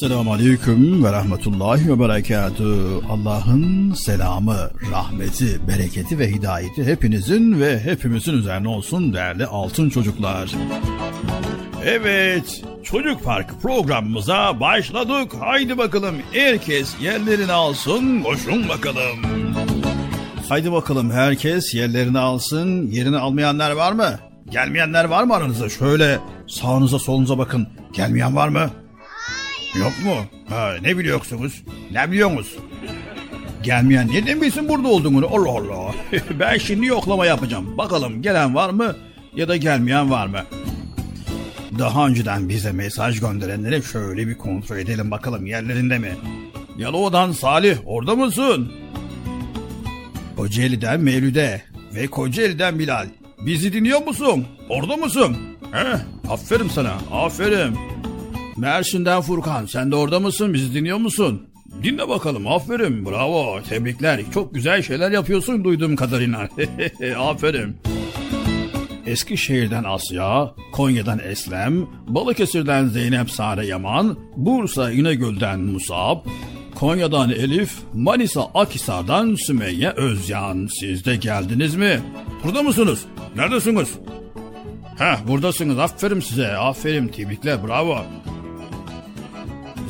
Esselamu Aleyküm ve Rahmetullahi ve Berekatü. Allah'ın selamı, rahmeti, bereketi ve hidayeti hepinizin ve hepimizin üzerine olsun değerli altın çocuklar. Evet, Çocuk Parkı programımıza başladık. Haydi bakalım herkes yerlerini alsın, koşun bakalım. Haydi bakalım herkes yerlerini alsın. Yerini almayanlar var mı? Gelmeyenler var mı aranızda? Şöyle sağınıza solunuza bakın. Gelmeyen var mı? Yok mu? Ha, ne biliyorsunuz? Ne biliyorsunuz? Gelmeyen nereden bilsin burada olduğunu? Allah Allah. ben şimdi yoklama yapacağım. Bakalım gelen var mı ya da gelmeyen var mı? Daha önceden bize mesaj gönderenleri şöyle bir kontrol edelim bakalım yerlerinde mi? Yalova'dan Salih orada mısın? Kocaeli'den Mevlüde ve Kocaeli'den Bilal. Bizi dinliyor musun? Orada mısın? He, aferin sana, aferin. Mersin'den Furkan, sen de orada mısın? Bizi dinliyor musun? Dinle bakalım, aferin, bravo, tebrikler. Çok güzel şeyler yapıyorsun duyduğum kadarıyla. aferin. Eskişehir'den Asya, Konya'dan Eslem, Balıkesir'den Zeynep Sare Yaman, Bursa İnegöl'den Musab, Konya'dan Elif, Manisa Akhisar'dan Sümeyye Özyan. Siz de geldiniz mi? Burada mısınız? Neredesiniz? Heh buradasınız. Aferin size. Aferin. Tebrikler. Bravo.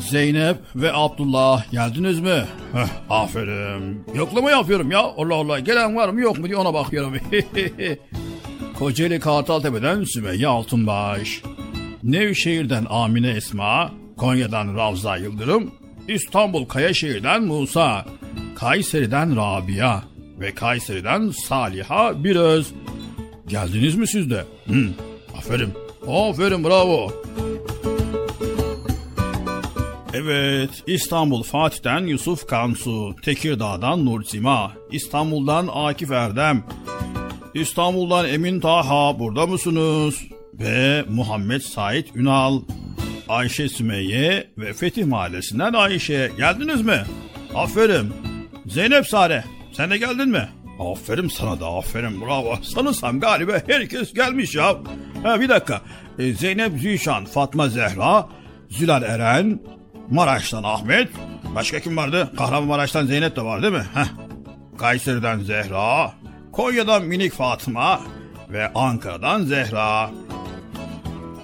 Zeynep ve Abdullah geldiniz mi? Heh, aferin. Yoklama yapıyorum ya. Allah Allah. Gelen var mı yok mu diye ona bakıyorum. Kocaeli Kartaltepe'den Sümeyye Altunbaş. Nevşehir'den Amine Esma. Konya'dan Ravza Yıldırım. İstanbul Kayaşehir'den Musa. Kayseri'den Rabia. Ve Kayseri'den Saliha Biröz. Geldiniz mi siz de? Hı, aferin. Aferin bravo. Evet, İstanbul Fatih'ten Yusuf Kansu, Tekirdağ'dan Nursima, İstanbul'dan Akif Erdem, İstanbul'dan Emin Taha burada mısınız? Ve Muhammed Said Ünal, Ayşe Sümeyye ve Fetih Mahallesi'nden Ayşe geldiniz mi? Aferin. Zeynep Sare sen de geldin mi? Aferin sana da aferin bravo. Sanırsam galiba herkes gelmiş ya. Ha, bir dakika. Ee, Zeynep Zişan, Fatma Zehra, Zülal Eren, Maraş'tan Ahmet. Başka kim vardı? Kahramanmaraş'tan Zeynep de var değil mi? Heh. Kayseri'den Zehra, Konya'dan Minik Fatıma ve Ankara'dan Zehra.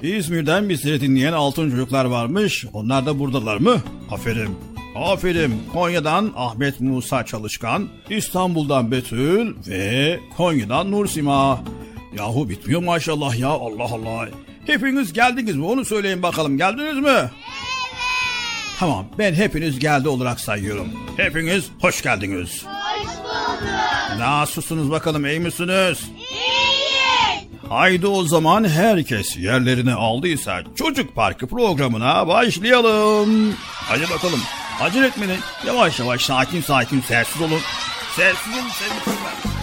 İzmir'den bizleri dinleyen altın çocuklar varmış. Onlar da buradalar mı? Aferin. Aferin. Konya'dan Ahmet Musa Çalışkan, İstanbul'dan Betül ve Konya'dan Nursima. Yahu bitmiyor maşallah ya Allah Allah. Hepiniz geldiniz mi? Onu söyleyin bakalım. Geldiniz mi? Evet. Tamam ben hepiniz geldi olarak sayıyorum. Hepiniz hoş geldiniz. Hoş bulduk. Nasılsınız bakalım iyi misiniz? Haydi o zaman herkes yerlerini aldıysa Çocuk Parkı programına başlayalım. Hadi bakalım. Acele etmeyin. Yavaş yavaş sakin sakin sessiz olun. Sessiz olun sevgili çocuklar.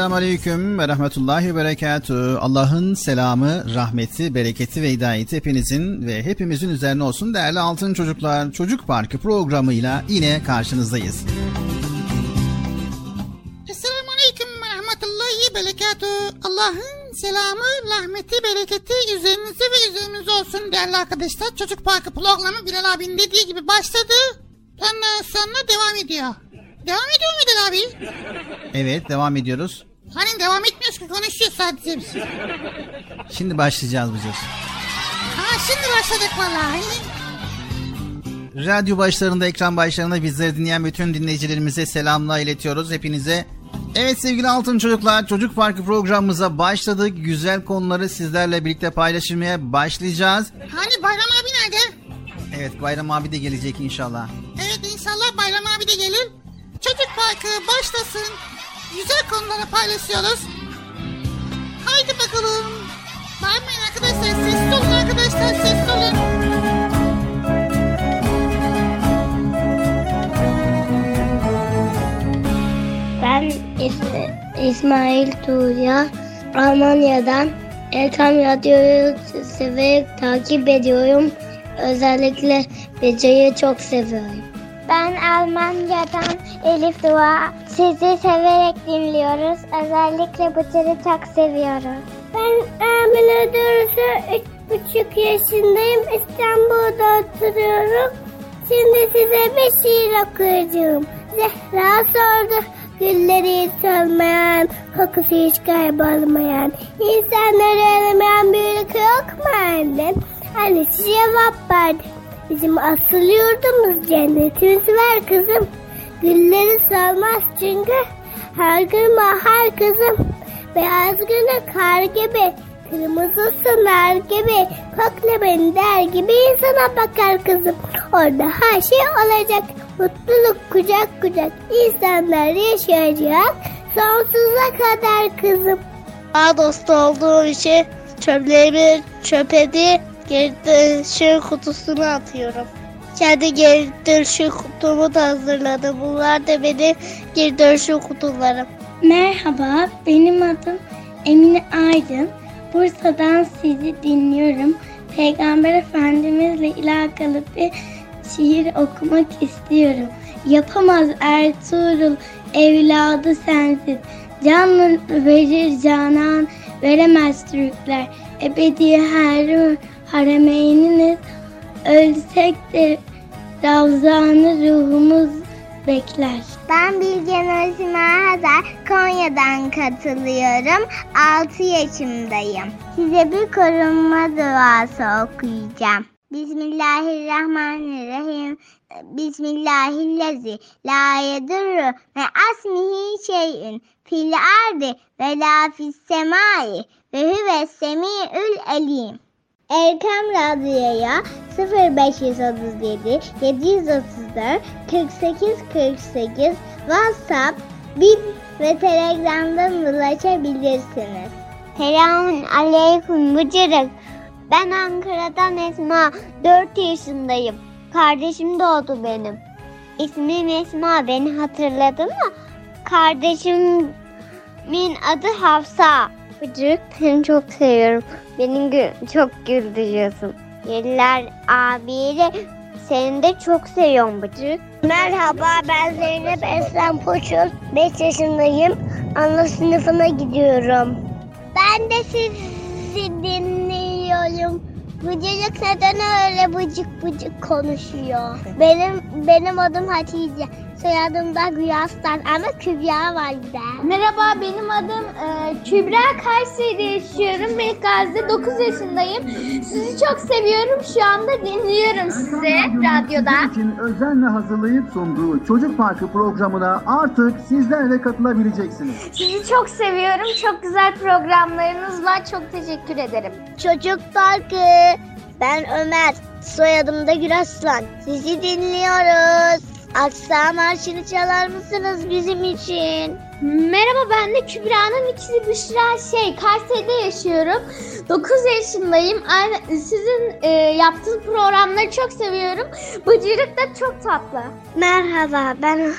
Esselamu Aleyküm ve Rahmetullahi ve Berekatü. Allah'ın selamı, rahmeti, bereketi ve hidayeti hepinizin ve hepimizin üzerine olsun değerli Altın Çocuklar Çocuk Parkı programıyla yine karşınızdayız. Esselamu Aleyküm ve Rahmetullahi Berekatü. Allah'ın selamı, rahmeti, bereketi üzerinize ve üzerimize olsun değerli arkadaşlar. Çocuk Parkı programı Bilal abinin dediği gibi başladı. Ondan sonra devam ediyor. Devam ediyor mu Bilal abi? Evet devam ediyoruz. Hani devam etmiyoruz ki konuşuyoruz sadece biz. Şimdi başlayacağız Bıcır. Ha şimdi başladık vallahi. Radyo başlarında, ekran başlarında bizleri dinleyen bütün dinleyicilerimize selamlar iletiyoruz hepinize. Evet sevgili altın çocuklar, Çocuk Parkı programımıza başladık. Güzel konuları sizlerle birlikte paylaşmaya başlayacağız. Hani Bayram abi nerede? Evet Bayram abi de gelecek inşallah. Evet inşallah Bayram abi de gelir. Çocuk Parkı başlasın. Güzel konuları paylaşıyoruz. Haydi bakalım. Bağırmayın arkadaşlar. Sessiz olun arkadaşlar. Sessiz olun. Ben İs- İsmail Tuğya. Almanya'dan Erkam Radyo'yu severek takip ediyorum. Özellikle Beca'yı çok seviyorum. Ben Almanya'dan Elif Dua. Sizi severek dinliyoruz. Özellikle Bıcır'ı çok seviyoruz. Ben Amine üç buçuk yaşındayım. İstanbul'da oturuyorum. Şimdi size bir şiir okuyacağım. Zehra sordu. Gülleri hiç solmayan, kokusu hiç kaybolmayan, insanları bir ülke yok mu annem? Annesi cevap verdi. Bizim asıl yurdumuz cennetimiz var kızım. Gülleri solmaz çünkü her gün bahar kızım. Beyaz günü kar gibi, kırmızısı nar gibi, kokla beni der gibi insana bakar kızım. Orada her şey olacak, mutluluk kucak kucak, insanlar yaşayacak sonsuza kadar kızım. Daha dostu olduğum için çöplerimi çöpe değil, geri dönüşüm kutusuna atıyorum. Kendi geri dönüşüm kutumu da hazırladım. Bunlar da benim geri dönüşüm kutularım. Merhaba, benim adım Emine Aydın. Bursa'dan sizi dinliyorum. Peygamber Efendimizle alakalı bir şiir okumak istiyorum. Yapamaz Ertuğrul evladı sensiz. Canlı verir canan veremez Türkler. Ebedi her haremeyniniz ölsek de Ravzanı ruhumuz bekler. Ben Bilgen Özmer Hazar. Konya'dan katılıyorum. 6 yaşındayım. Size bir korunma duası okuyacağım. Bismillahirrahmanirrahim. Bismillahillezi la yedurru ve asmihi şeyin fil ardi ve la fis semai ve huve semi'ül elim. Erkam Radyo'ya 0537 734 48 48 WhatsApp, Bip ve Telegram'dan ulaşabilirsiniz. Selamun Aleyküm Bıcırık. Ben Ankara'dan Esma. 4 yaşındayım. Kardeşim doğdu benim. İsmim Esma. Beni hatırladın mı? Kardeşimin adı Hafsa. Bıcırık seni çok seviyorum. Beni gü- çok güldürüyorsun. Yediler abiyle seni de çok seviyorum Bıcırık. Merhaba ben Zeynep Eslem Koçur. 5 yaşındayım. Ana sınıfına gidiyorum. Ben de sizi dinliyorum. Bıcırık neden öyle bıcık bıcık konuşuyor? Benim benim adım Hatice. Soyadım da Güyastan ama Kübra var bir de. Merhaba benim adım e, Kübra Kayseri'de yaşıyorum. Ben Gazi 9 yaşındayım. Sizi çok seviyorum. Şu anda dinliyorum sizi radyoda. için özenle hazırlayıp sunduğu Çocuk Parkı programına artık sizler de katılabileceksiniz. Sizi çok seviyorum. Çok güzel programlarınız var. Çok teşekkür ederim. Çocuk Parkı. Ben Ömer. Soyadım da Güraslan. Sizi dinliyoruz. Aksa marşını çalar mısınız bizim için? Merhaba ben de Kübra'nın ikizi Büşra şey Kayseri'de yaşıyorum. 9 yaşındayım. Aynı sizin e, yaptığınız programları çok seviyorum. Bıcırık da çok tatlı. Merhaba ben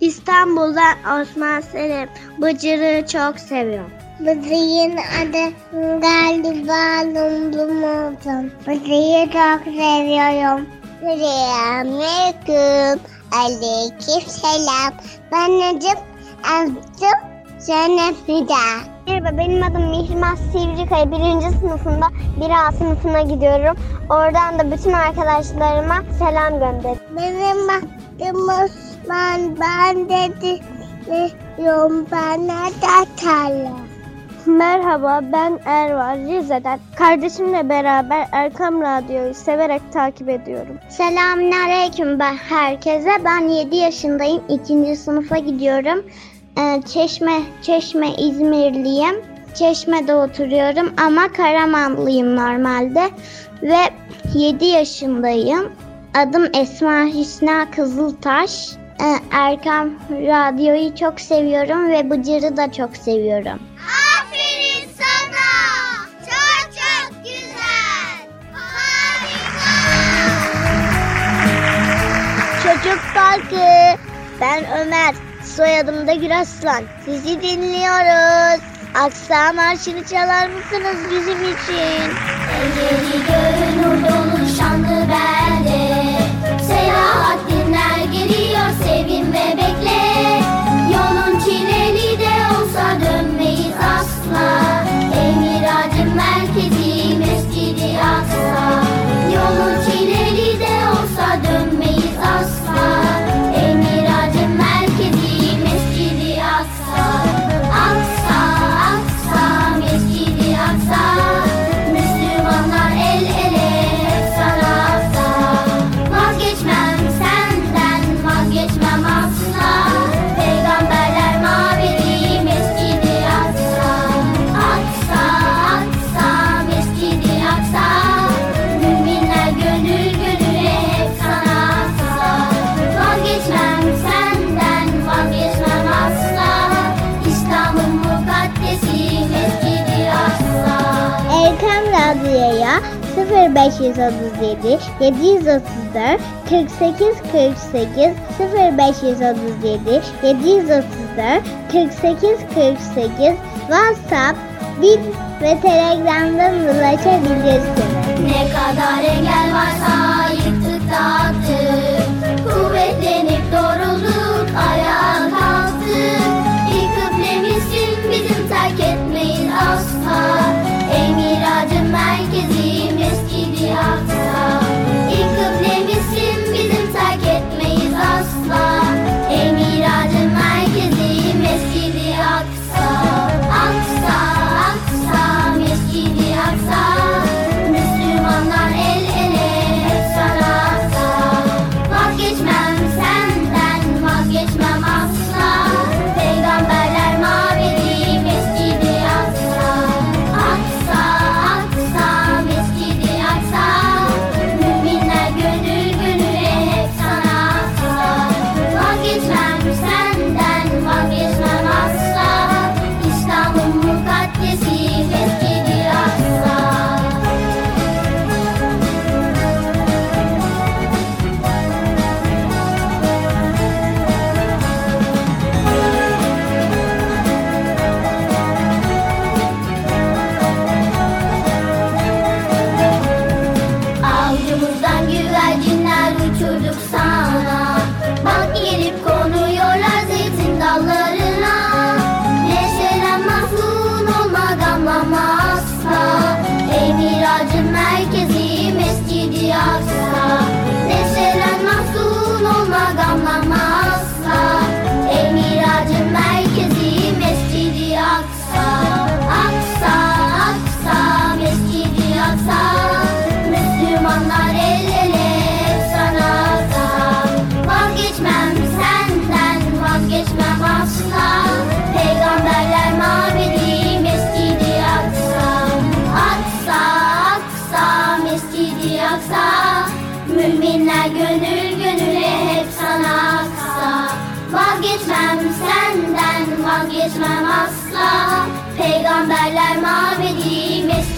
İstanbul'dan Osman Selim. Bıcır'ı çok seviyorum. Bıcır'ın adı galiba Lumdum oldum. Bıcır'ı çok seviyorum. Selamünaleyküm. Aleyküm selam. Ben Necip Azdım Zeynep. Merhaba benim adım Mihrimah Sivrikaya. Birinci sınıfında bir A sınıfına gidiyorum. Oradan da bütün arkadaşlarıma selam gönderiyorum. Benim adım Osman. Ben dedi diyorum bana da tarla. Merhaba ben Ervan Rize'den. Kardeşimle beraber Erkam Radyo'yu severek takip ediyorum. Selamünaleyküm ben herkese. Ben 7 yaşındayım. 2. sınıfa gidiyorum. Ee, Çeşme, Çeşme İzmirliyim. Çeşme'de oturuyorum ama Karamanlıyım normalde. Ve 7 yaşındayım. Adım Esma Hüsna Kızıltaş. Ee, Erkam Radyo'yu çok seviyorum ve Bıcır'ı da çok seviyorum. Çocuk Parkı. Ben Ömer. Soyadım da Güraslan. Sizi dinliyoruz. Aksa Marşı'nı çalar mısınız bizim için? Eceli göğün nur dolu şanlı belde Selahattinler geliyor sevin ve bekle 0537 734 48 48 0537 734 48 48 WhatsApp, Bip ve Telegram'dan ulaşabilirsiniz. Ne kadar engel varsa yıktık dağıttık Kuvvetlenip doğrulduk ayağa asla. Peygamberler mabedi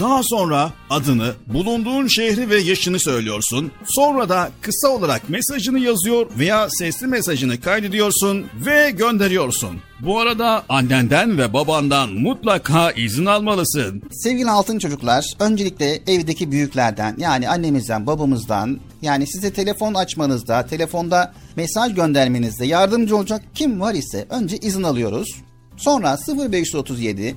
Daha sonra adını, bulunduğun şehri ve yaşını söylüyorsun. Sonra da kısa olarak mesajını yazıyor veya sesli mesajını kaydediyorsun ve gönderiyorsun. Bu arada annenden ve babandan mutlaka izin almalısın. Sevgili altın çocuklar, öncelikle evdeki büyüklerden yani annemizden, babamızdan yani size telefon açmanızda, telefonda mesaj göndermenizde yardımcı olacak kim var ise önce izin alıyoruz. Sonra 0537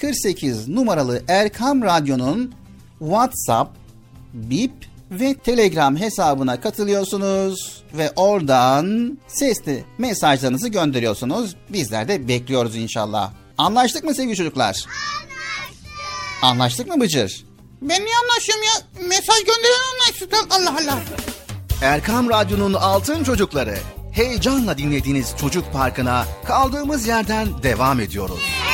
48 numaralı Erkam Radyo'nun WhatsApp, Bip ve Telegram hesabına katılıyorsunuz ve oradan sesli mesajlarınızı gönderiyorsunuz. Bizler de bekliyoruz inşallah. Anlaştık mı sevgili çocuklar? Anlaştık. Anlaştık mı Bıcır? Ben niye anlaşıyorum ya? Mesaj gönderen anlaşsın. Allah Allah. Erkam Radyo'nun altın çocukları. Heyecanla dinlediğiniz Çocuk Parkı'na kaldığımız yerden devam ediyoruz. Ben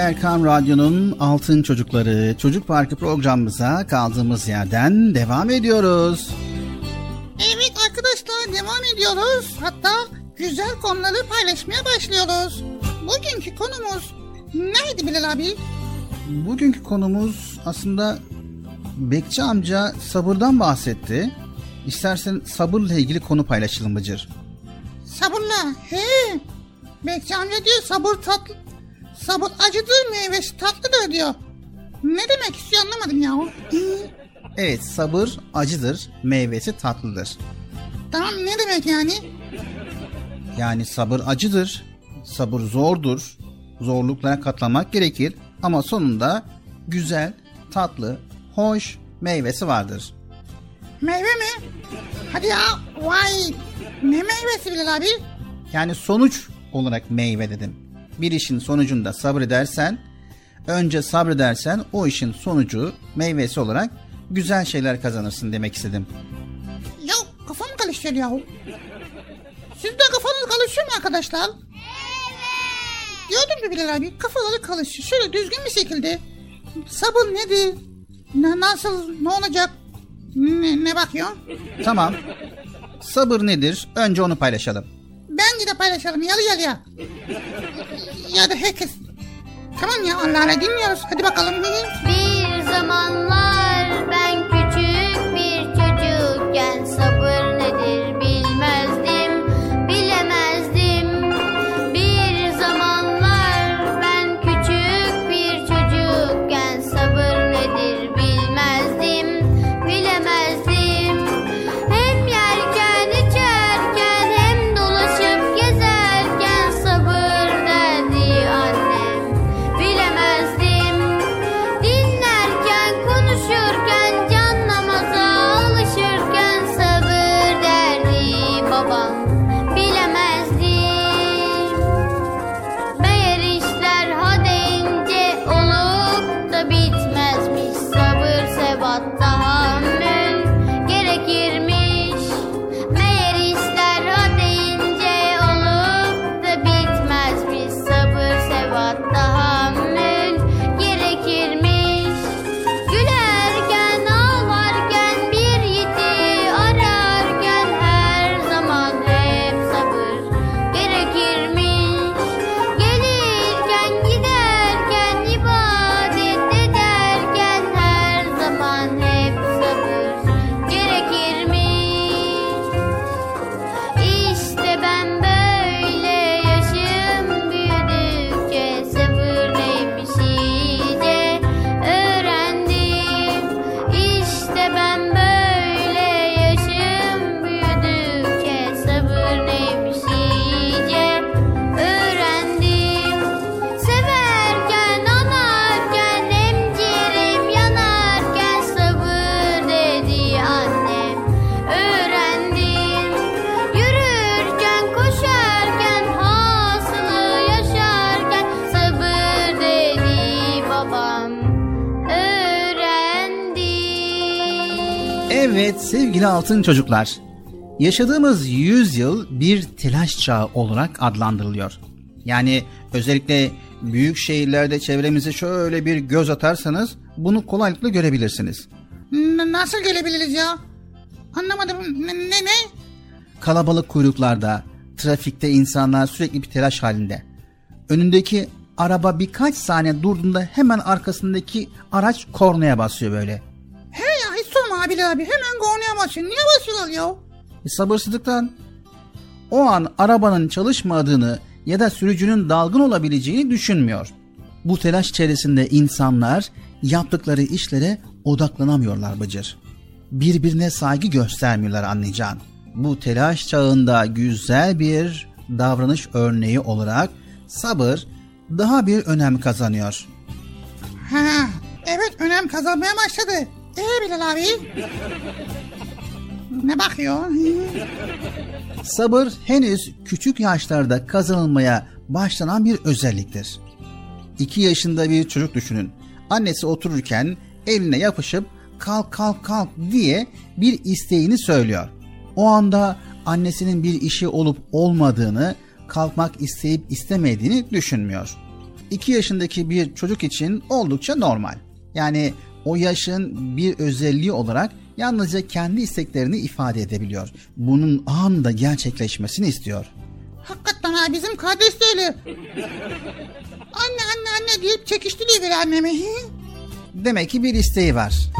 Erkam Radyo'nun Altın Çocukları Çocuk Parkı programımıza kaldığımız yerden devam ediyoruz. Evet arkadaşlar devam ediyoruz. Hatta güzel konuları paylaşmaya başlıyoruz. Bugünkü konumuz neydi Bilal abi? Bugünkü konumuz aslında Bekçi amca sabırdan bahsetti. İstersen sabırla ilgili konu paylaşalım Bıcır. Sabırla. He. Bekçi amca diyor sabır tatlı. Sabır acıdır meyvesi tatlıdır diyor. Ne demek istiyor anlamadım ya. Evet sabır acıdır, meyvesi tatlıdır. Tamam ne demek yani? Yani sabır acıdır, sabır zordur, zorluklara katlanmak gerekir ama sonunda güzel, tatlı, hoş meyvesi vardır. Meyve mi? Hadi ya vay. Ne meyvesi Bilal abi? Yani sonuç olarak meyve dedim. Bir işin sonucunda sabredersen, önce sabredersen o işin sonucu meyvesi olarak güzel şeyler kazanırsın demek istedim. Ya kafam karışıyor ya. Siz de kafanız karışıyor mu arkadaşlar? Evet. Gördün mü Bilal abi? Kafaları karışıyor. Şöyle düzgün bir şekilde. Sabır nedir? Ne, nasıl? Ne olacak? Ne, ne bakıyor? Tamam. Sabır nedir? Önce onu paylaşalım. Bence de paylaşalım yalı yalıya. Ya da herkes. Tamam ya Allah Allah dinliyoruz. Hadi bakalım. Bir zamanlar ben küçük bir çocukken sabır nedir altın çocuklar. Yaşadığımız yüzyıl bir telaş çağı olarak adlandırılıyor. Yani özellikle büyük şehirlerde çevremize şöyle bir göz atarsanız bunu kolaylıkla görebilirsiniz. N- nasıl gelebiliriz ya? Anlamadım. Ne ne? ne? Kalabalık kuyruklarda, trafikte insanlar sürekli bir telaş halinde. Önündeki araba birkaç saniye durduğunda hemen arkasındaki araç kornaya basıyor böyle. Sorma abi abi. Hemen kornaya basıyor. Niye basıyorlar ya? E, sabırsızlıktan. O an arabanın çalışmadığını ya da sürücünün dalgın olabileceğini düşünmüyor. Bu telaş içerisinde insanlar yaptıkları işlere odaklanamıyorlar Bıcır. Birbirine saygı göstermiyorlar anlayacağın. Bu telaş çağında güzel bir davranış örneği olarak sabır daha bir önem kazanıyor. Ha, evet önem kazanmaya başladı. Ee Bilal abi? Ne bakıyor? Sabır henüz küçük yaşlarda kazanılmaya başlanan bir özelliktir. 2 yaşında bir çocuk düşünün. Annesi otururken eline yapışıp kalk kalk kalk diye bir isteğini söylüyor. O anda annesinin bir işi olup olmadığını, kalkmak isteyip istemediğini düşünmüyor. 2 yaşındaki bir çocuk için oldukça normal. Yani o yaşın bir özelliği olarak yalnızca kendi isteklerini ifade edebiliyor. Bunun anında gerçekleşmesini istiyor. Hakikaten ha bizim kardeş de öyle. Anne anne anne deyip çekiştiriyor annemi. Demek ki bir isteği var.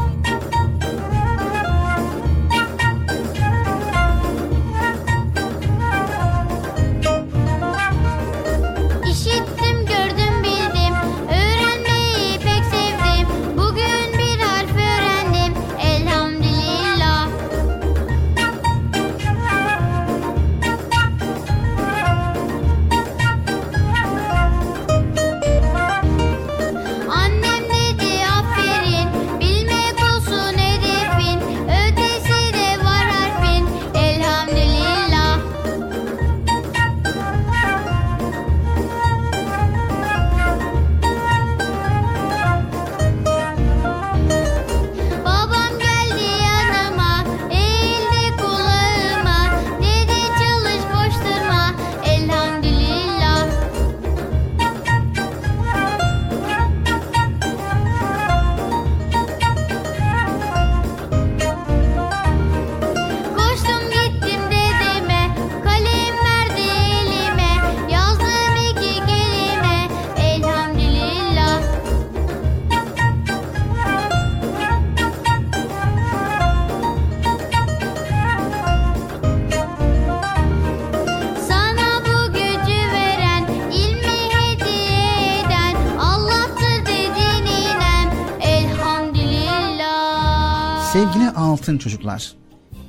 Altın çocuklar,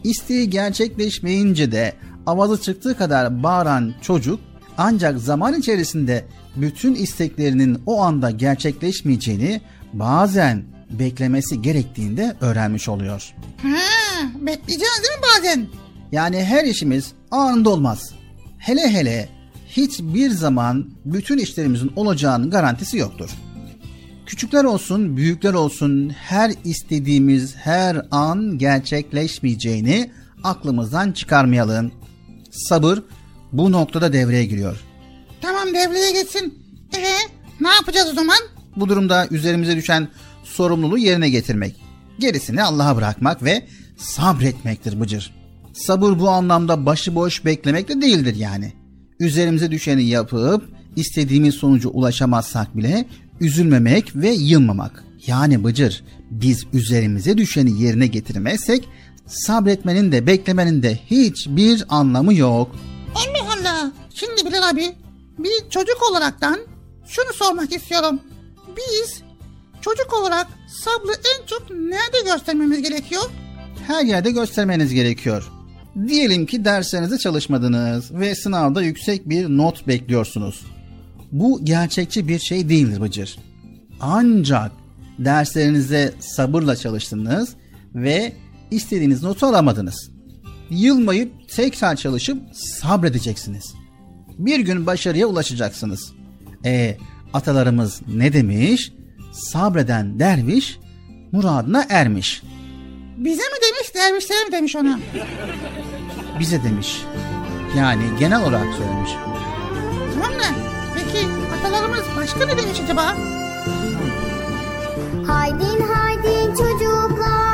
isteği gerçekleşmeyince de avazı çıktığı kadar bağıran çocuk ancak zaman içerisinde bütün isteklerinin o anda gerçekleşmeyeceğini bazen beklemesi gerektiğinde öğrenmiş oluyor. Ha, bekleyeceğiz değil mi bazen? Yani her işimiz anında olmaz. Hele hele hiçbir zaman bütün işlerimizin olacağının garantisi yoktur. Küçükler olsun, büyükler olsun her istediğimiz her an gerçekleşmeyeceğini aklımızdan çıkarmayalım. Sabır bu noktada devreye giriyor. Tamam devreye geçsin. Ee, ne yapacağız o zaman? Bu durumda üzerimize düşen sorumluluğu yerine getirmek. Gerisini Allah'a bırakmak ve sabretmektir Bıcır. Sabır bu anlamda başıboş beklemek de değildir yani. Üzerimize düşeni yapıp istediğimiz sonuca ulaşamazsak bile üzülmemek ve yılmamak. Yani Bıcır biz üzerimize düşeni yerine getirmezsek sabretmenin de beklemenin de hiçbir anlamı yok. Allah Allah. Şimdi Bilal abi bir çocuk olaraktan şunu sormak istiyorum. Biz çocuk olarak sabrı en çok nerede göstermemiz gerekiyor? her yerde göstermeniz gerekiyor. Diyelim ki derslerinizde çalışmadınız ve sınavda yüksek bir not bekliyorsunuz. Bu gerçekçi bir şey değildir Bıcır. Ancak derslerinize sabırla çalıştınız ve istediğiniz notu alamadınız. Yılmayıp tekrar çalışıp sabredeceksiniz. Bir gün başarıya ulaşacaksınız. E atalarımız ne demiş? Sabreden derviş muradına ermiş. Bize mi demiş, dervişlere mi demiş ona? Bize demiş. Yani genel olarak söylemiş. Tamam da Peki atalarımız başka ne demiş acaba? Haydin haydin çocuklar.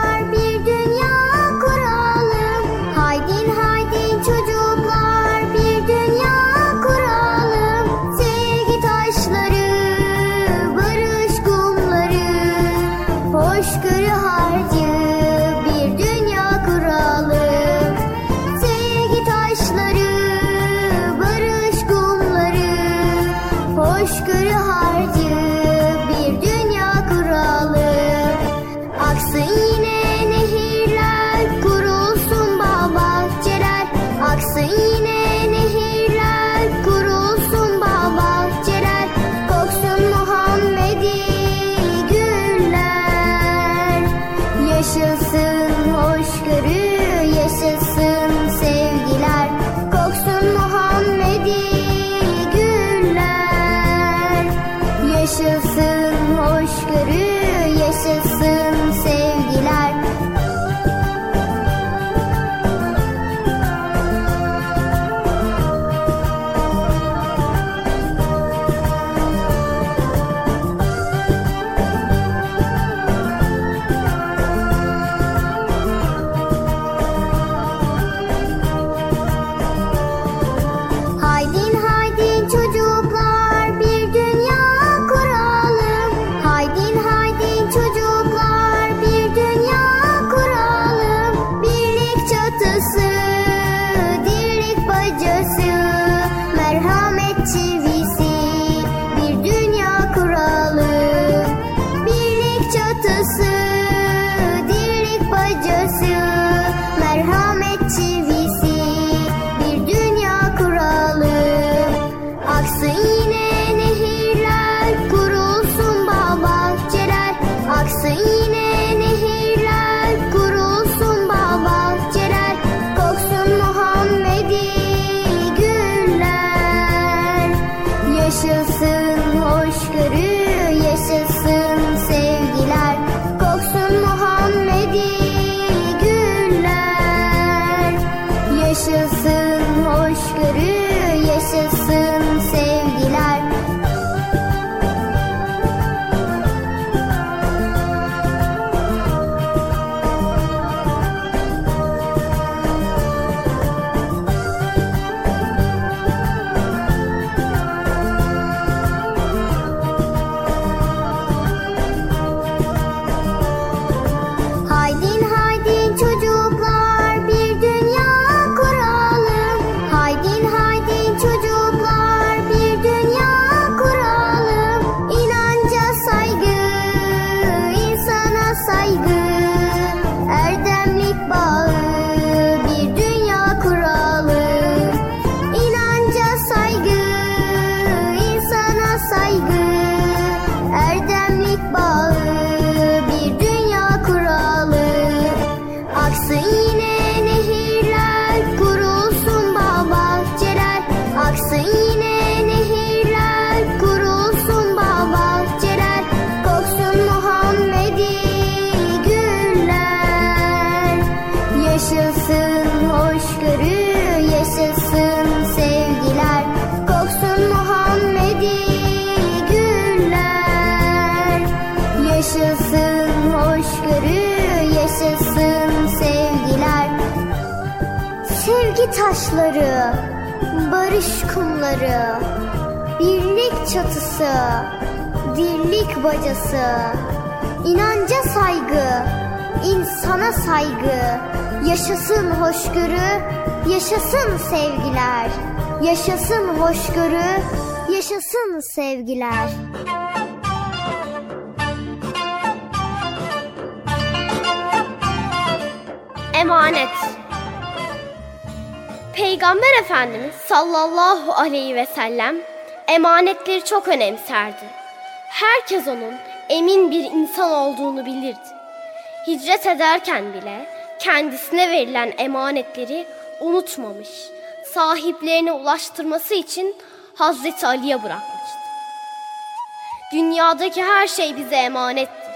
bacası, dirlik bacası, inanca saygı, insana saygı, yaşasın hoşgörü, yaşasın sevgiler, yaşasın hoşgörü, yaşasın sevgiler. Emanet Peygamber Efendimiz sallallahu aleyhi ve sellem emanetleri çok önemserdi. Herkes onun emin bir insan olduğunu bilirdi. Hicret ederken bile kendisine verilen emanetleri unutmamış, sahiplerine ulaştırması için Hazreti Ali'ye bırakmıştı. Dünyadaki her şey bize emanettir.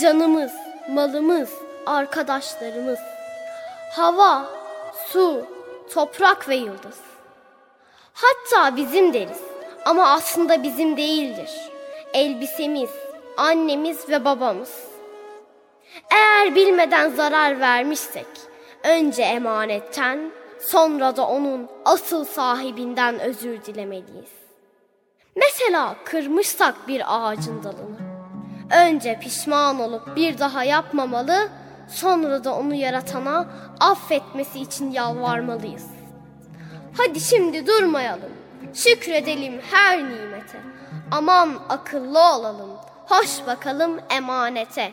Canımız, malımız, arkadaşlarımız, hava, su, toprak ve yıldız. Hatta bizim deriz ama aslında bizim değildir. Elbisemiz, annemiz ve babamız. Eğer bilmeden zarar vermişsek, önce emanetten, sonra da onun asıl sahibinden özür dilemeliyiz. Mesela kırmışsak bir ağacın dalını, önce pişman olup bir daha yapmamalı, sonra da onu yaratana affetmesi için yalvarmalıyız. Hadi şimdi durmayalım, şükredelim her nimete. Aman akıllı olalım, hoş bakalım emanete.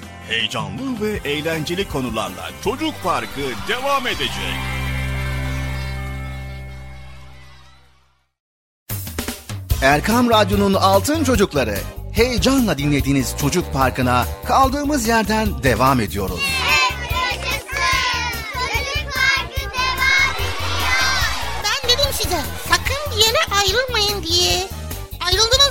Heyecanlı ve eğlenceli konularla Çocuk Parkı devam edecek. Erkam Radyo'nun Altın Çocukları heyecanla dinlediğiniz Çocuk Parkı'na kaldığımız yerden devam ediyoruz. Ben dedim size sakın bir yere ayrılmayın diye. Ayrıldınız?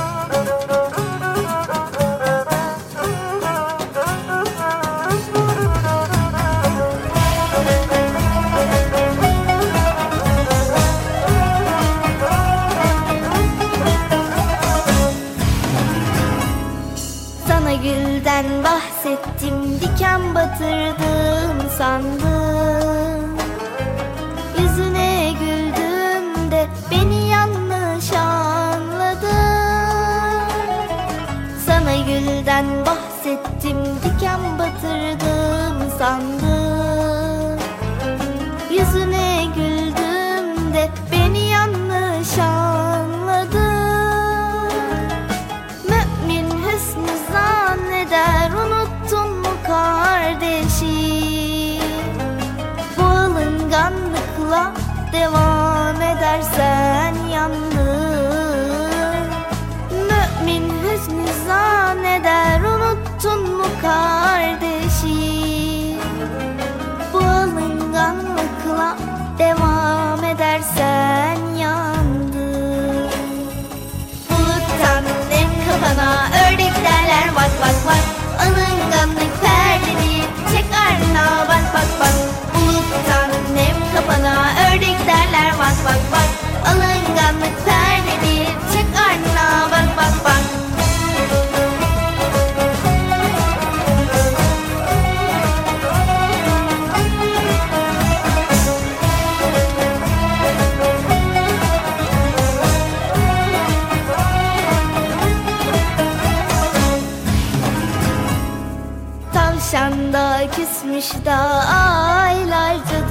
Devam edersen yandın Mümin hüsnü zanneder unuttun mu kardeşi? Bu alınganlıkla devam edersen yandın Buluttan nem kafana ördek derler bak bak bak derler bak bak bak. Alınganlık perdeni çek ardına bak bak bak. Tavşan küsmüş da aylarca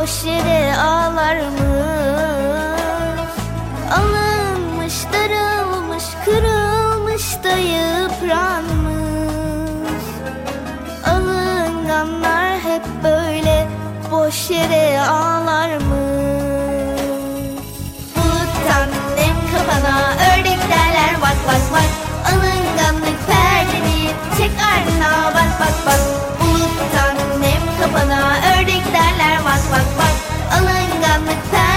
boş yere ağlarmış Alınganlık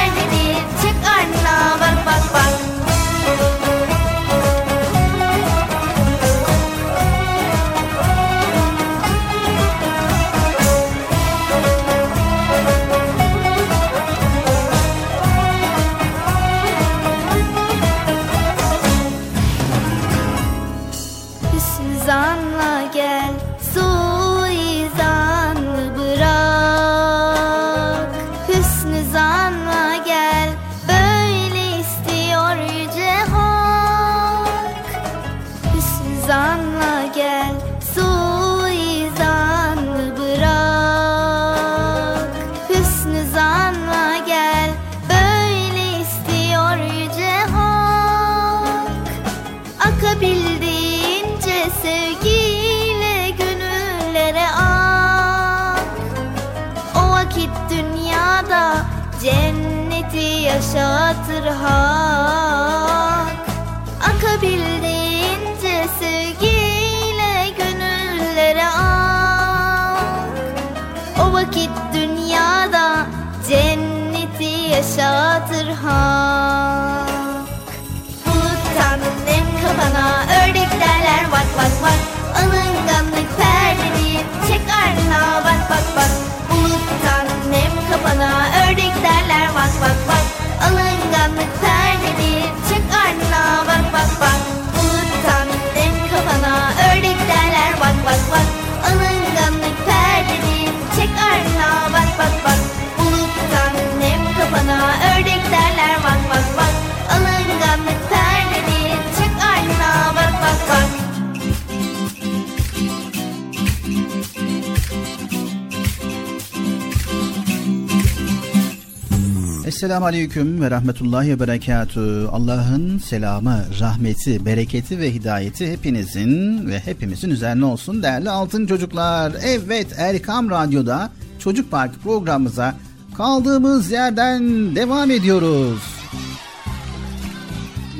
Esselamu Aleyküm ve Rahmetullahi ve Berekatü. Allah'ın selamı, rahmeti, bereketi ve hidayeti hepinizin ve hepimizin üzerine olsun değerli altın çocuklar. Evet Erkam Radyo'da Çocuk Parkı programımıza kaldığımız yerden devam ediyoruz.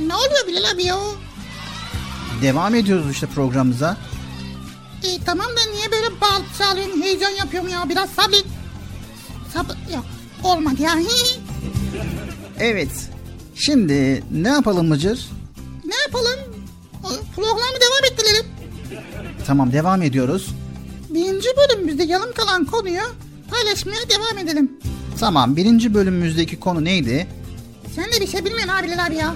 Ne oluyor Bilal abi ya? Devam ediyoruz işte programımıza. E, tamam da niye böyle bağlı çağırıyorsun, heyecan yapıyorum ya? Biraz sabret. Sabır, yok. Olmadı ya. Evet. Şimdi ne yapalım Mıcır? ne yapalım? Programı devam ettirelim. Tamam devam ediyoruz. Birinci bölümümüzde yarım kalan konuyu paylaşmaya devam edelim. Tamam birinci bölümümüzdeki konu neydi? Sen de bir şey bilmiyorsun abi Bilal abi ya.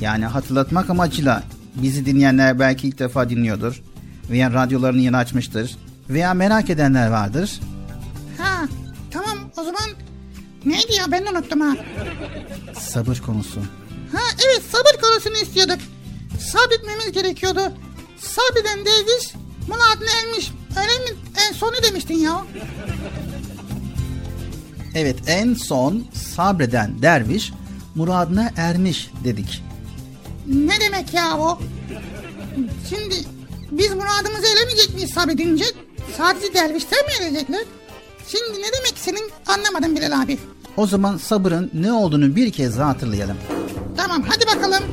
Yani hatırlatmak amacıyla bizi dinleyenler belki ilk defa dinliyordur. Veya radyolarını yeni açmıştır. Veya merak edenler vardır. Neydi ya ben unuttum ha. Sabır konusu. Ha evet sabır konusunu istiyorduk. Sabretmemiz gerekiyordu. Sabreden derviş muradına ermiş. Öyle mi? En sonu demiştin ya. Evet en son sabreden derviş muradına ermiş dedik. Ne demek ya o? Şimdi biz muradımızı eremeyecek miyiz sabredince? Sadece dervişler mi erecekler? Şimdi ne demek senin anlamadım Bilal abi. O zaman sabırın ne olduğunu bir kez daha hatırlayalım. Tamam hadi bakalım.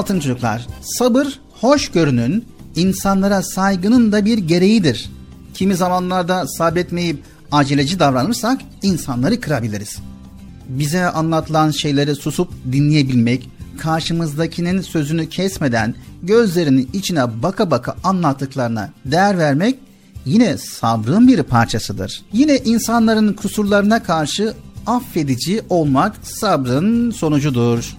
Altın çocuklar, sabır hoşgörünün, insanlara saygının da bir gereğidir. Kimi zamanlarda sabretmeyip aceleci davranırsak insanları kırabiliriz. Bize anlatılan şeyleri susup dinleyebilmek, karşımızdakinin sözünü kesmeden gözlerinin içine baka baka anlattıklarına değer vermek yine sabrın bir parçasıdır. Yine insanların kusurlarına karşı affedici olmak sabrın sonucudur.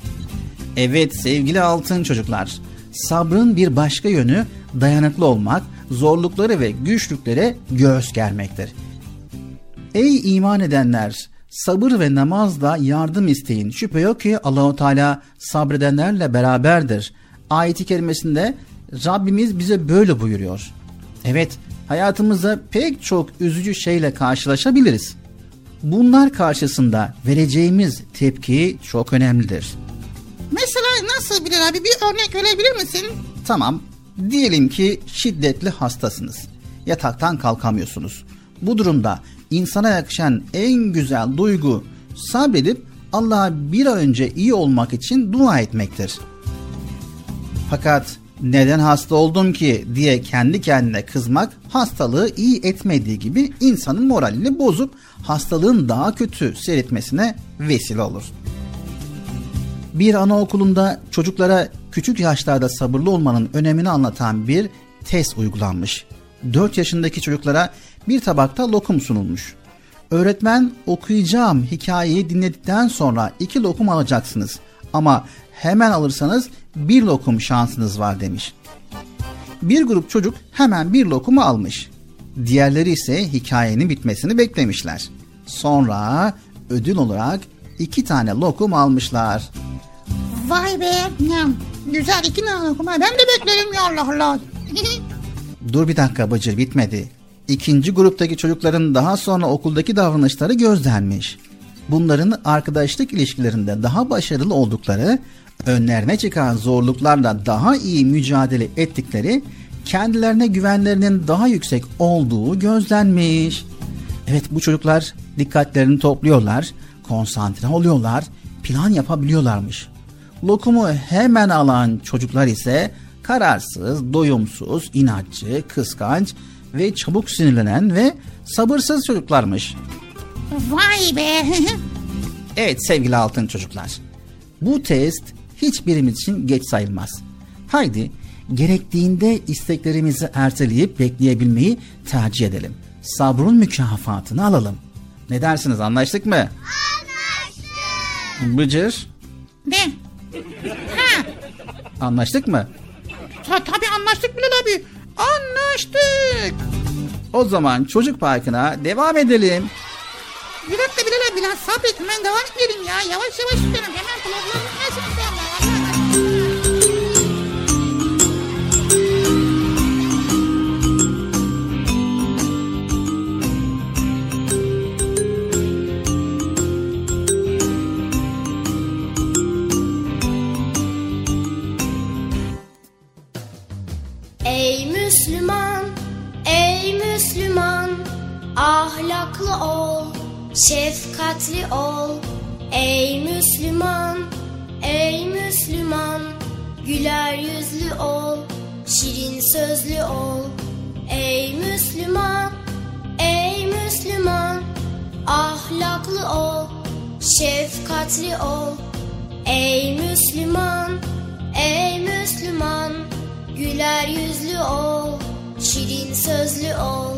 Evet sevgili altın çocuklar, sabrın bir başka yönü dayanıklı olmak, zorlukları ve güçlüklere göğüs germektir. Ey iman edenler, sabır ve namazla yardım isteyin. Şüphe yok ki Allahu Teala sabredenlerle beraberdir. Ayeti kerimesinde Rabbimiz bize böyle buyuruyor. Evet, hayatımızda pek çok üzücü şeyle karşılaşabiliriz. Bunlar karşısında vereceğimiz tepki çok önemlidir. Mesela nasıl Bilal abi bir örnek verebilir misin? Tamam, diyelim ki şiddetli hastasınız. Yataktan kalkamıyorsunuz. Bu durumda insana yakışan en güzel duygu sabredip Allah'a bir an önce iyi olmak için dua etmektir. Fakat neden hasta oldum ki diye kendi kendine kızmak hastalığı iyi etmediği gibi insanın moralini bozup hastalığın daha kötü seyretmesine vesile olur. Bir anaokulunda çocuklara küçük yaşlarda sabırlı olmanın önemini anlatan bir test uygulanmış. 4 yaşındaki çocuklara bir tabakta lokum sunulmuş. Öğretmen okuyacağım hikayeyi dinledikten sonra iki lokum alacaksınız ama hemen alırsanız bir lokum şansınız var demiş. Bir grup çocuk hemen bir lokumu almış. Diğerleri ise hikayenin bitmesini beklemişler. Sonra ödül olarak iki tane lokum almışlar. Vay be. Güzel iki tane lokum. Ben de beklerim ya Allah Allah. Dur bir dakika Bıcır bitmedi. İkinci gruptaki çocukların daha sonra okuldaki davranışları gözlenmiş. Bunların arkadaşlık ilişkilerinde daha başarılı oldukları, önlerine çıkan zorluklarla daha iyi mücadele ettikleri, kendilerine güvenlerinin daha yüksek olduğu gözlenmiş. Evet bu çocuklar dikkatlerini topluyorlar, konsantre oluyorlar, plan yapabiliyorlarmış. Lokumu hemen alan çocuklar ise kararsız, doyumsuz, inatçı, kıskanç ve çabuk sinirlenen ve sabırsız çocuklarmış. Vay be. evet sevgili altın çocuklar. Bu test hiçbirimiz için geç sayılmaz. Haydi gerektiğinde isteklerimizi erteleyip bekleyebilmeyi tercih edelim. Sabrın mükafatını alalım. Ne dersiniz anlaştık mı? Anlaştık. Bıcır? Ne? Ha. Anlaştık mı? Ta tabii anlaştık Bilal abi. Anlaştık. O zaman çocuk parkına devam edelim. Bir dakika Bilal abi biraz sabret hemen devam edelim ya. Yavaş yavaş gidelim. Hemen programın nasıl ahlaklı ol, şefkatli ol. Ey Müslüman, ey Müslüman, güler yüzlü ol, şirin sözlü ol. Ey Müslüman, ey Müslüman, ahlaklı ol, şefkatli ol. Ey Müslüman, ey Müslüman, güler yüzlü ol, şirin sözlü ol.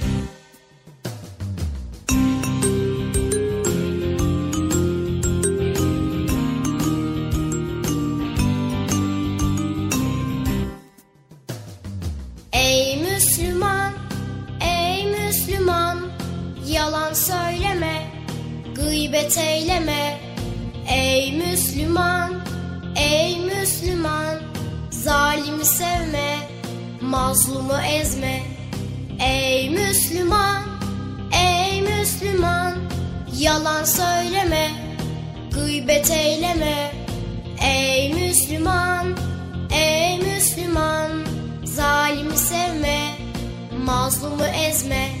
Yalan söyleme, gıybet eyleme. Ey Müslüman, ey Müslüman, zalimi sevme, mazlumu ezme. Ey Müslüman, ey Müslüman, Yalan söyleme, gıybet eyleme. Ey Müslüman, ey Müslüman, zalimi sevme, mazlumu ezme.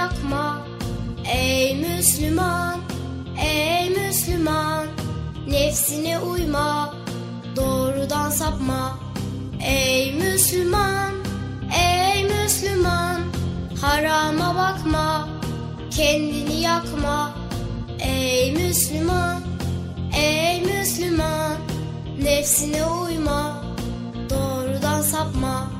Yakma. Ey Müslüman, ey Müslüman, nefsine uyma, doğrudan sapma. Ey Müslüman, ey Müslüman, harama bakma, kendini yakma. Ey Müslüman, ey Müslüman, nefsine uyma, doğrudan sapma.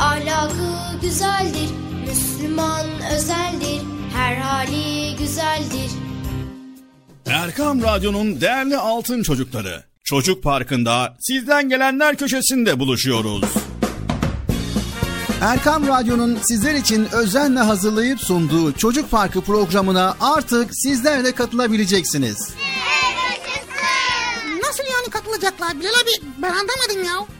ahlakı güzeldir. Müslüman özeldir, her hali güzeldir. Erkam Radyo'nun değerli altın çocukları. Çocuk Parkı'nda sizden gelenler köşesinde buluşuyoruz. Erkam Radyo'nun sizler için özenle hazırlayıp sunduğu Çocuk Parkı programına artık sizler de katılabileceksiniz. Nasıl yani katılacaklar Bilal abi ben anlamadım ya.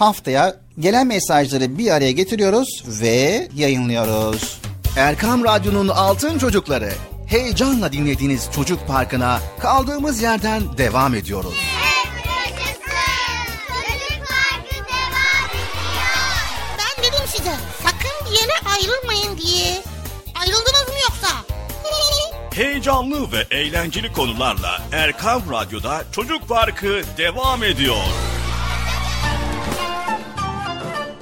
Haftaya gelen mesajları bir araya getiriyoruz ve yayınlıyoruz. Erkam Radyo'nun Altın Çocukları. Heyecanla dinlediğiniz Çocuk Parkı'na kaldığımız yerden devam ediyoruz. Ben dedim size sakın bir yere ayrılmayın diye. Ayrıldınız mı yoksa? Heyecanlı ve eğlenceli konularla Erkam Radyo'da Çocuk Parkı devam ediyor.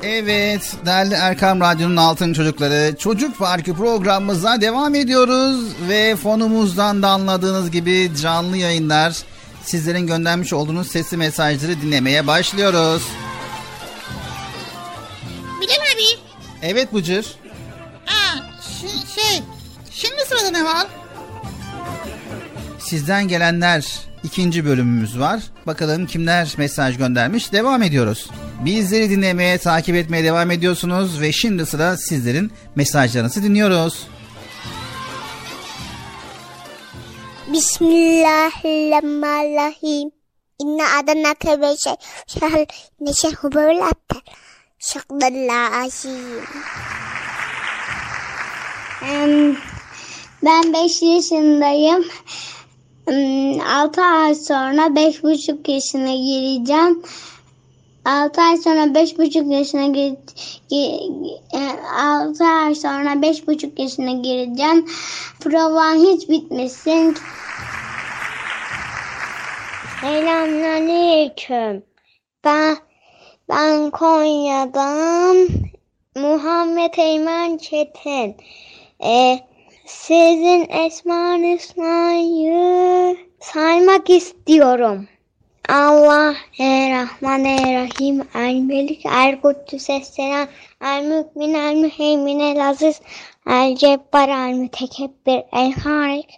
Evet değerli Erkam Radyo'nun altın çocukları Çocuk Parkı programımıza devam ediyoruz ve fonumuzdan da anladığınız gibi canlı yayınlar sizlerin göndermiş olduğunuz sesli mesajları dinlemeye başlıyoruz. Bilal abi. Evet Bıcır. Aa, şi- şey şimdi sırada ne var? Sizden gelenler ikinci bölümümüz var. Bakalım kimler mesaj göndermiş. Devam ediyoruz. Bizleri dinlemeye, takip etmeye devam ediyorsunuz ve şimdi sıra sizlerin mesajlarınızı dinliyoruz. Bismillahirrahmanirrahim. İnna adanake ve şey. Şahal neşehu böyle atar. Şakdallah azim. Ben 5 yaşındayım. 6 ay sonra 5,5 yaşına gireceğim. 6 ay sonra 5,5 yaşına gir, gi- e, 6 ay sonra 5,5 yaşına gireceğim. Provan hiç bitmesin. Selamünaleyküm. Ben ben Konya'dan Muhammed Eymen Çetin. Ee, sizin Esma Hüsna'yı saymak istiyorum. Allah Rahman Rahim El Melik El Kuddüs Esselam El Mümin El Müheymin El Aziz El Cebbar El Mütekebbir El Harik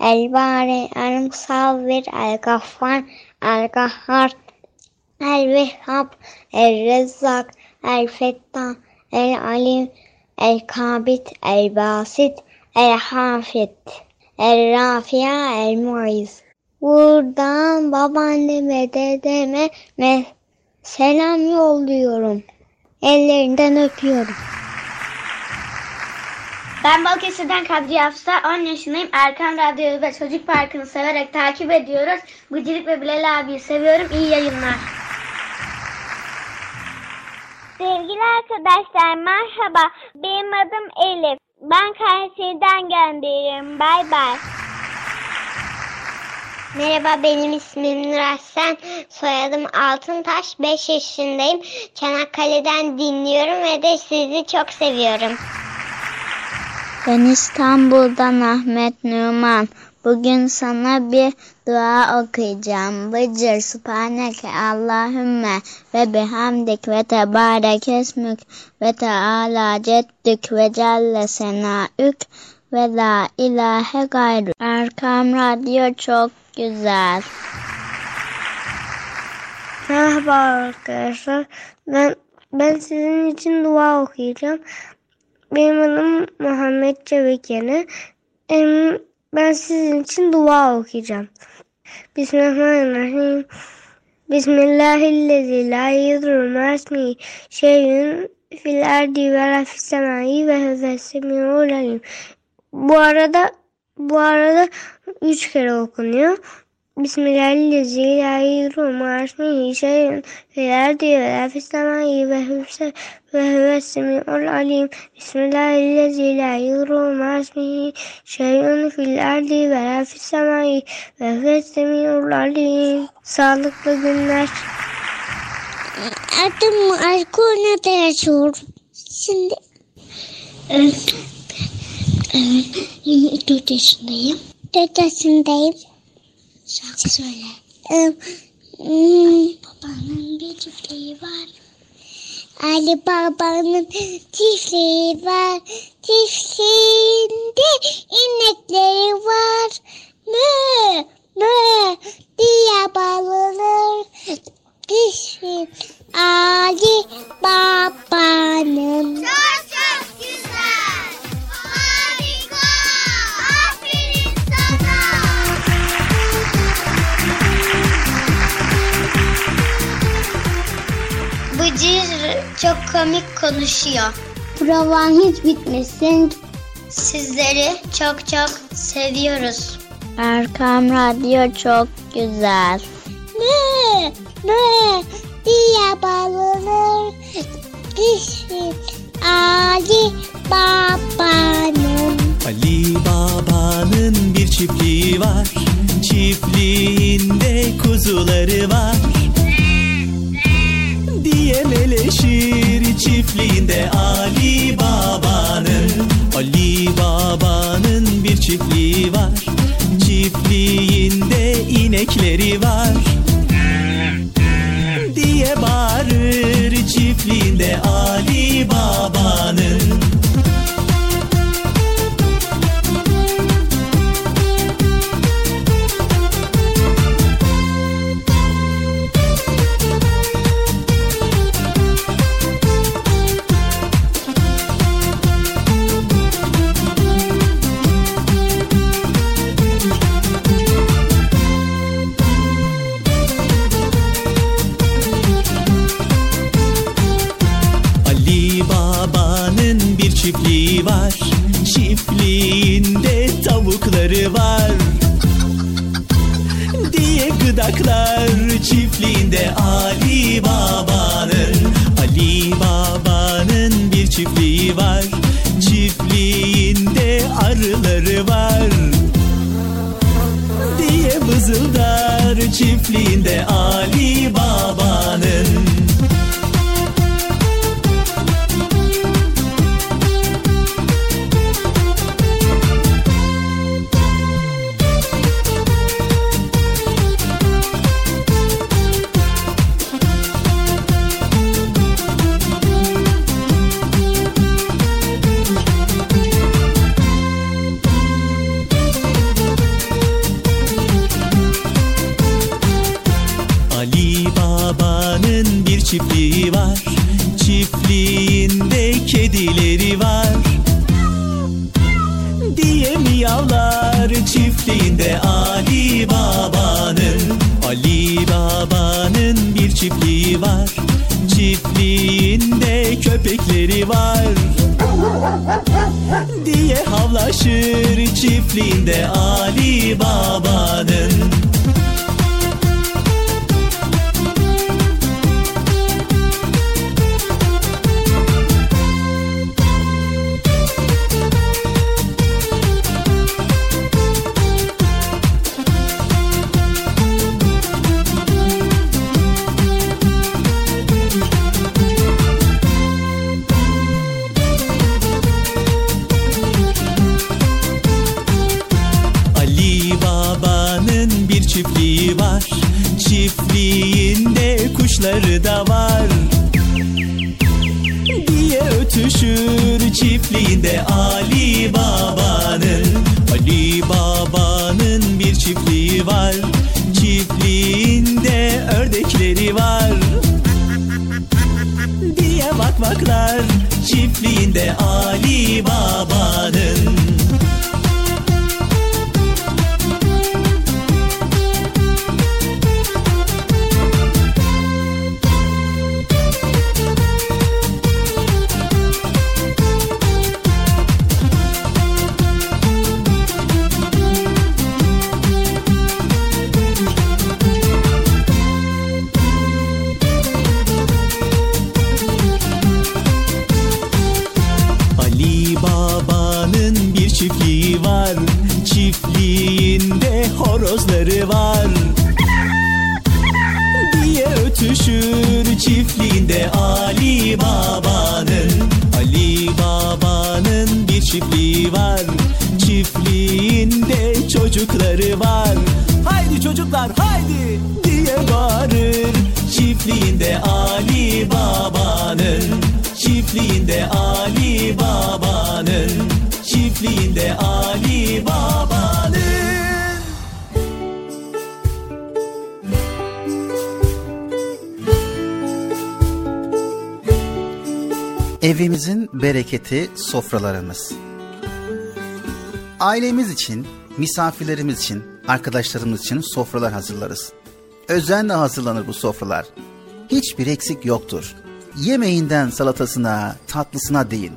El Bari El Musavvir El Gaffar El Gahhar El Vehhab El Rezzak El Fettah El Alim El Kabit El Basit El Hafid El Rafia El Muiz Buradan babaanneme, dedeme ve selam yolluyorum. Ellerinden öpüyorum. Ben Balıkesir'den Kadriye Hafsa, 10 yaşındayım. Erkan Radyo'yu ve Çocuk Parkı'nı severek takip ediyoruz. Bıcırık ve Bilal abiyi seviyorum. İyi yayınlar. Sevgili arkadaşlar merhaba. Benim adım Elif. Ben Kayseri'den gönderiyorum. Bay bay. Merhaba benim ismim Nuraslan. Soyadım Altıntaş. 5 yaşındayım. Çanakkale'den dinliyorum ve de sizi çok seviyorum. Ben İstanbul'dan Ahmet Numan. Bugün sana bir dua okuyacağım. Bıcır subhaneke Allahümme ve bihamdik ve tebarek esmük ve teala ceddük ve celle senaük ve la ilahe gayrı. Erkam Radyo çok güzel. Merhaba arkadaşlar. Ben ben sizin için dua okuyacağım. Benim adım Muhammed Çevikeni. Em, Ben sizin için dua okuyacağım. Bismillahirrahmanirrahim. Bismillahirrahmanirrahim. La yedru masmi şeyün fil ardi ve la fis semai ve. Bu arada Bu arada üç kere okunuyor. Bismillahirrahmanirrahim. Şeyin feler diye ve fissemai ve hüfse ve hüvessemi'ul alim. Bismillahirrahmanirrahim. Şeyin fil ardi ve fissemai ve hüvessemi'ul alim. Sağlıklı günler. Adım Aykuna Yaşur. Şimdi evet, evet, 4 yaşındayım. 4 yaşındayım. Şarkı söyle. Ee, babanın bir çiftliği var. Ali babanın çiftliği var. Çiftliğinde inekleri var. Mö mö diye bağlanır. Kışın Ali babanın. Çok çok güzel. Bıcır çok komik konuşuyor. Provan hiç bitmesin. Sizleri çok çok seviyoruz. Erkam Radyo çok güzel. Mö mö diye bağlanır. Ali babanın. Ali Baba'nın bir çiftliği var. Çiftliğinde kuzuları var. İnekleri var. Diye bağırır çiftliğinde Ali Baba'nın. Ötüşür çiftliğinde Ali Baba'nın. Ali Baba'nın bir çiftliği var. Çiftliğinde ördekleri var. Diye bakmaklar çiftliğinde Ali Baba'nın. Çocuklar haydi diye bağırır Çiftliğinde Ali Baba'nın Çiftliğinde Ali Baba'nın Çiftliğinde Ali Baba'nın Evimizin bereketi sofralarımız. Ailemiz için, misafirlerimiz için, arkadaşlarımız için sofralar hazırlarız. Özenle hazırlanır bu sofralar. Hiçbir eksik yoktur. Yemeğinden salatasına, tatlısına deyin.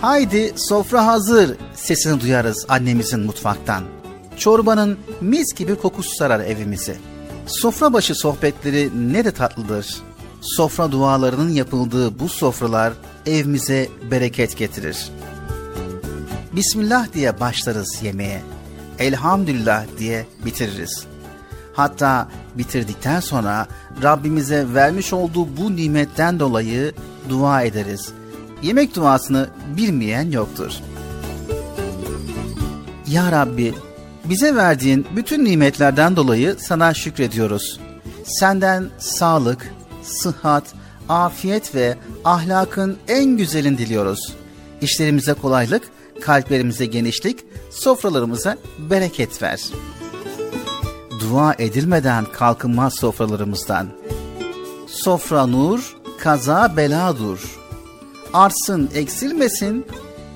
Haydi sofra hazır sesini duyarız annemizin mutfaktan. Çorbanın mis gibi kokusu sarar evimizi. Sofra başı sohbetleri ne de tatlıdır. Sofra dualarının yapıldığı bu sofralar evimize bereket getirir. Bismillah diye başlarız yemeğe. Elhamdülillah diye bitiririz. Hatta bitirdikten sonra Rabbimize vermiş olduğu bu nimetten dolayı dua ederiz. Yemek duasını bilmeyen yoktur. Ya Rabbi, bize verdiğin bütün nimetlerden dolayı sana şükrediyoruz. Senden sağlık, sıhhat, afiyet ve ahlakın en güzelini diliyoruz. İşlerimize kolaylık, kalplerimize genişlik, sofralarımıza bereket ver. Dua edilmeden kalkınmaz sofralarımızdan. Sofra nur, kaza bela dur. Artsın eksilmesin,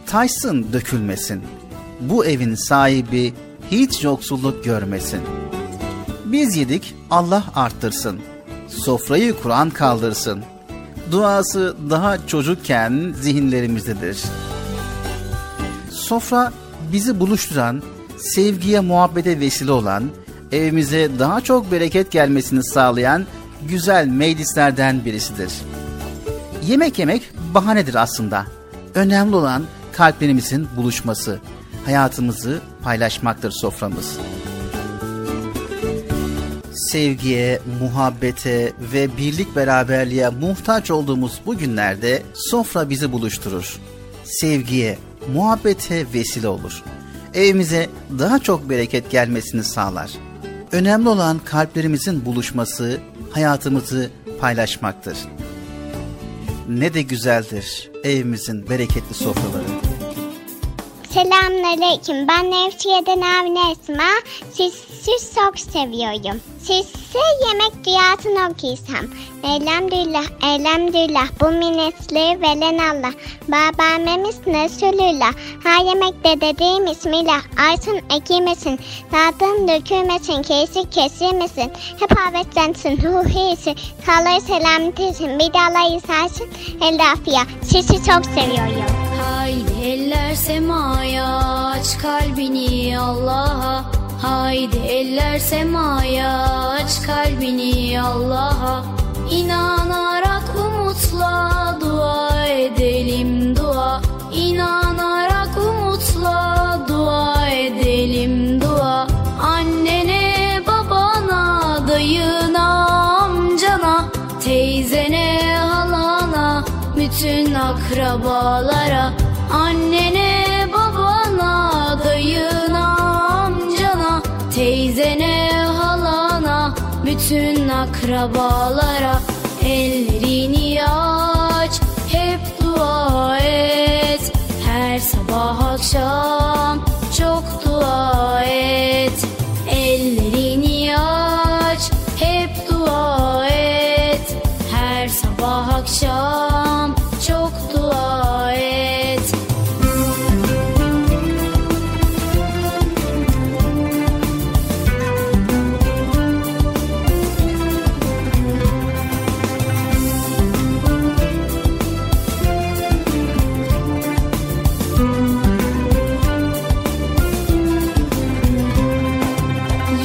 taşsın dökülmesin. Bu evin sahibi hiç yoksulluk görmesin. Biz yedik, Allah arttırsın. Sofrayı Kur'an kaldırsın. Duası daha çocukken zihinlerimizdedir. Sofra bizi buluşturan, sevgiye muhabbete vesile olan, evimize daha çok bereket gelmesini sağlayan güzel meclislerden birisidir. Yemek yemek bahanedir aslında. Önemli olan kalplerimizin buluşması, hayatımızı paylaşmaktır soframız. Sevgiye, muhabbete ve birlik beraberliğe muhtaç olduğumuz bu günlerde sofra bizi buluşturur. Sevgiye, muhabbete vesile olur. Evimize daha çok bereket gelmesini sağlar. Önemli olan kalplerimizin buluşması, hayatımızı paylaşmaktır. Ne de güzeldir evimizin bereketli sofraları. Selamünaleyküm. Ben Nevşehir'den Avni Esma. Sizi çok seviyorum. Size yemek dünyasını okuysam. Elhamdülillah, elhamdülillah. Bu minetleri veren Allah. Babamemiz Resulullah. Ha yemekte dediğim ismiyle. Arsın ekilmesin. Tadın dökülmesin. Kesik kesilmesin. Hep havetlensin. Ruhiyesi. Sağlığı selametesin. Bir de Allah isarsın. El afiyet. Sizi çok seviyorum. Haydi eller semaya aç kalbini Allah'a Haydi eller semaya aç kalbini Allah'a. İnanarak umutla dua edelim dua. İnanarak umutla dua edelim dua. Annene babana dayına amcana Teyzene halana bütün akrabalara. Annene bütün akrabalara Ellerini aç hep dua et. Her sabah akşam çok dua et. Ellerini aç hep dua et. Her sabah akşam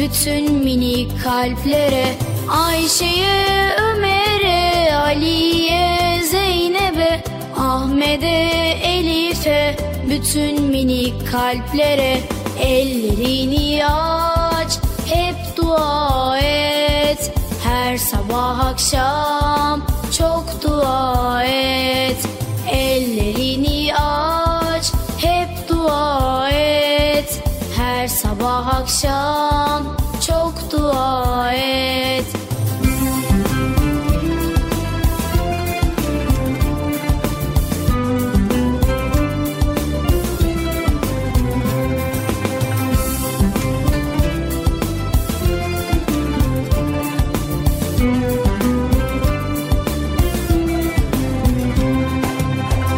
Bütün minik kalplere Ayşe'ye, Ömer'e, Ali'ye, Zeynep'e Ahmet'e, Elif'e. Bütün minik kalplere Ellerini aç hep dua et. Her sabah akşam çok dua et. Ellerini aç sabah akşam çok dua et.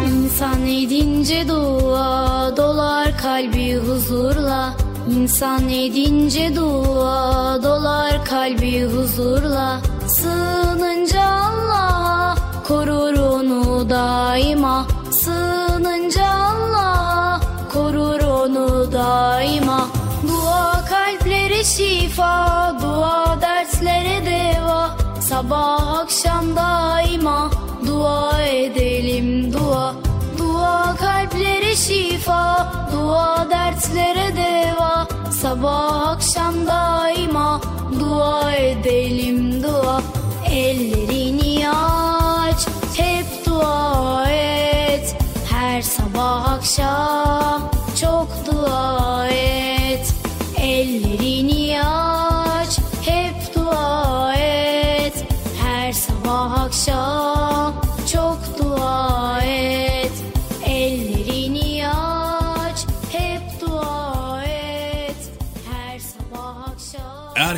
İnsan edince dua dolar kalbi huzurla İnsan edince dua dolar kalbi huzurla. Sığınınca Allah'a korur onu daima. Sığınınca Allah'a korur onu daima. Dua kalplere şifa, dua derslere deva. Sabah akşam daima dua edelim dua Dua kalplere şifa, dua dertlere deva. Sabah akşam daima dua edelim dua. Ellerini aç, hep dua et. Her sabah akşam çok dua et. Ellerini aç, hep dua et. Her sabah akşam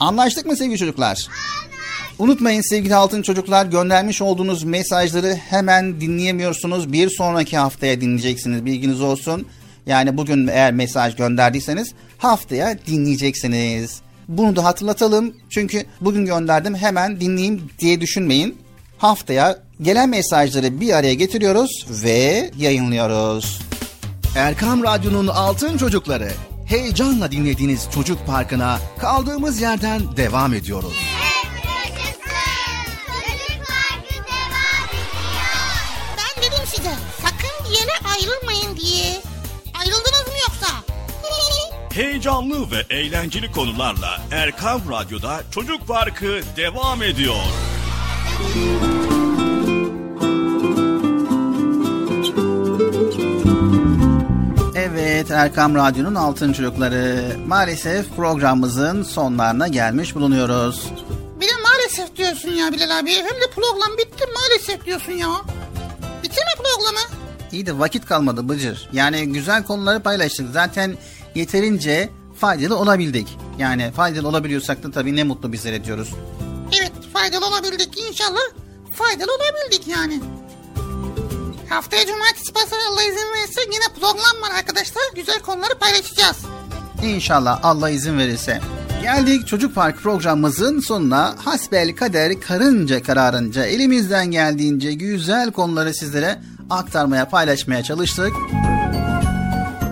Anlaştık mı sevgili çocuklar? Unutmayın sevgili altın çocuklar göndermiş olduğunuz mesajları hemen dinleyemiyorsunuz. Bir sonraki haftaya dinleyeceksiniz bilginiz olsun. Yani bugün eğer mesaj gönderdiyseniz haftaya dinleyeceksiniz. Bunu da hatırlatalım. Çünkü bugün gönderdim hemen dinleyeyim diye düşünmeyin. Haftaya gelen mesajları bir araya getiriyoruz ve yayınlıyoruz. Erkam Radyo'nun Altın Çocukları. Heyecanla dinlediğiniz Çocuk Parkı'na kaldığımız yerden devam ediyoruz. Ben dedim size sakın bir yere ayrılmayın diye. Ayrıldınız mı yoksa? Heyecanlı ve eğlenceli konularla Erkan Radyo'da Çocuk Parkı devam ediyor. Evet Erkam Radyo'nun Altın Çocukları. Maalesef programımızın sonlarına gelmiş bulunuyoruz. Bir de maalesef diyorsun ya Bilal abi. Hem de program bitti maalesef diyorsun ya. Bitti mi programı? İyi de vakit kalmadı Bıcır. Yani güzel konuları paylaştık. Zaten yeterince faydalı olabildik. Yani faydalı olabiliyorsak da tabii ne mutlu bizlere diyoruz. Evet faydalı olabildik inşallah. Faydalı olabildik yani. Haftaya cumartesi pazar Allah izin verirse yine program var arkadaşlar. Güzel konuları paylaşacağız. İnşallah Allah izin verirse. Geldik Çocuk Park programımızın sonuna. Hasbel kader karınca kararınca elimizden geldiğince güzel konuları sizlere aktarmaya paylaşmaya çalıştık.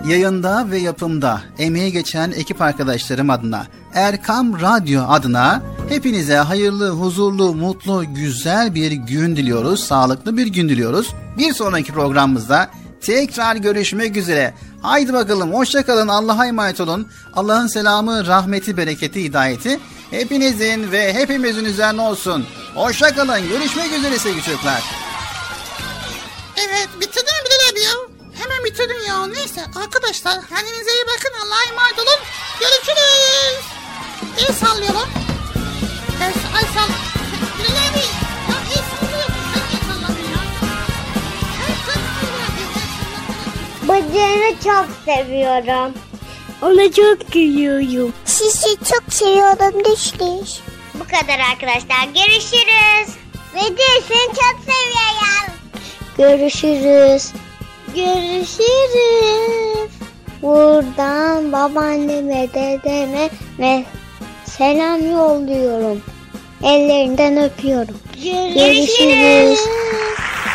Yayında ve yapımda emeği geçen ekip arkadaşlarım adına Erkam Radyo adına hepinize hayırlı, huzurlu, mutlu, güzel bir gün diliyoruz. Sağlıklı bir gün diliyoruz. Bir sonraki programımızda tekrar görüşmek üzere. Haydi bakalım hoşçakalın Allah'a emanet olun. Allah'ın selamı, rahmeti, bereketi, hidayeti hepinizin ve hepimizin üzerine olsun. Hoşçakalın görüşmek üzere sevgili çocuklar. Evet bitirdin mi Bilal abi ya? Hemen bitirdin ya. Neyse arkadaşlar kendinize iyi bakın. Allah'a emanet olun. Görüşürüz. El sallayalım. El, sall. El el yapıyorsun. Bacağını çok seviyorum. Ona çok gülüyorum. Sizi çok seviyorum düştüş. Bu kadar arkadaşlar. Görüşürüz. Ve seni çok seviyorum. Görüşürüz. Görüşürüz. Buradan babaanneme, dedeme ve selam yolluyorum. Ellerinden öpüyorum. Görüşürüz. Sen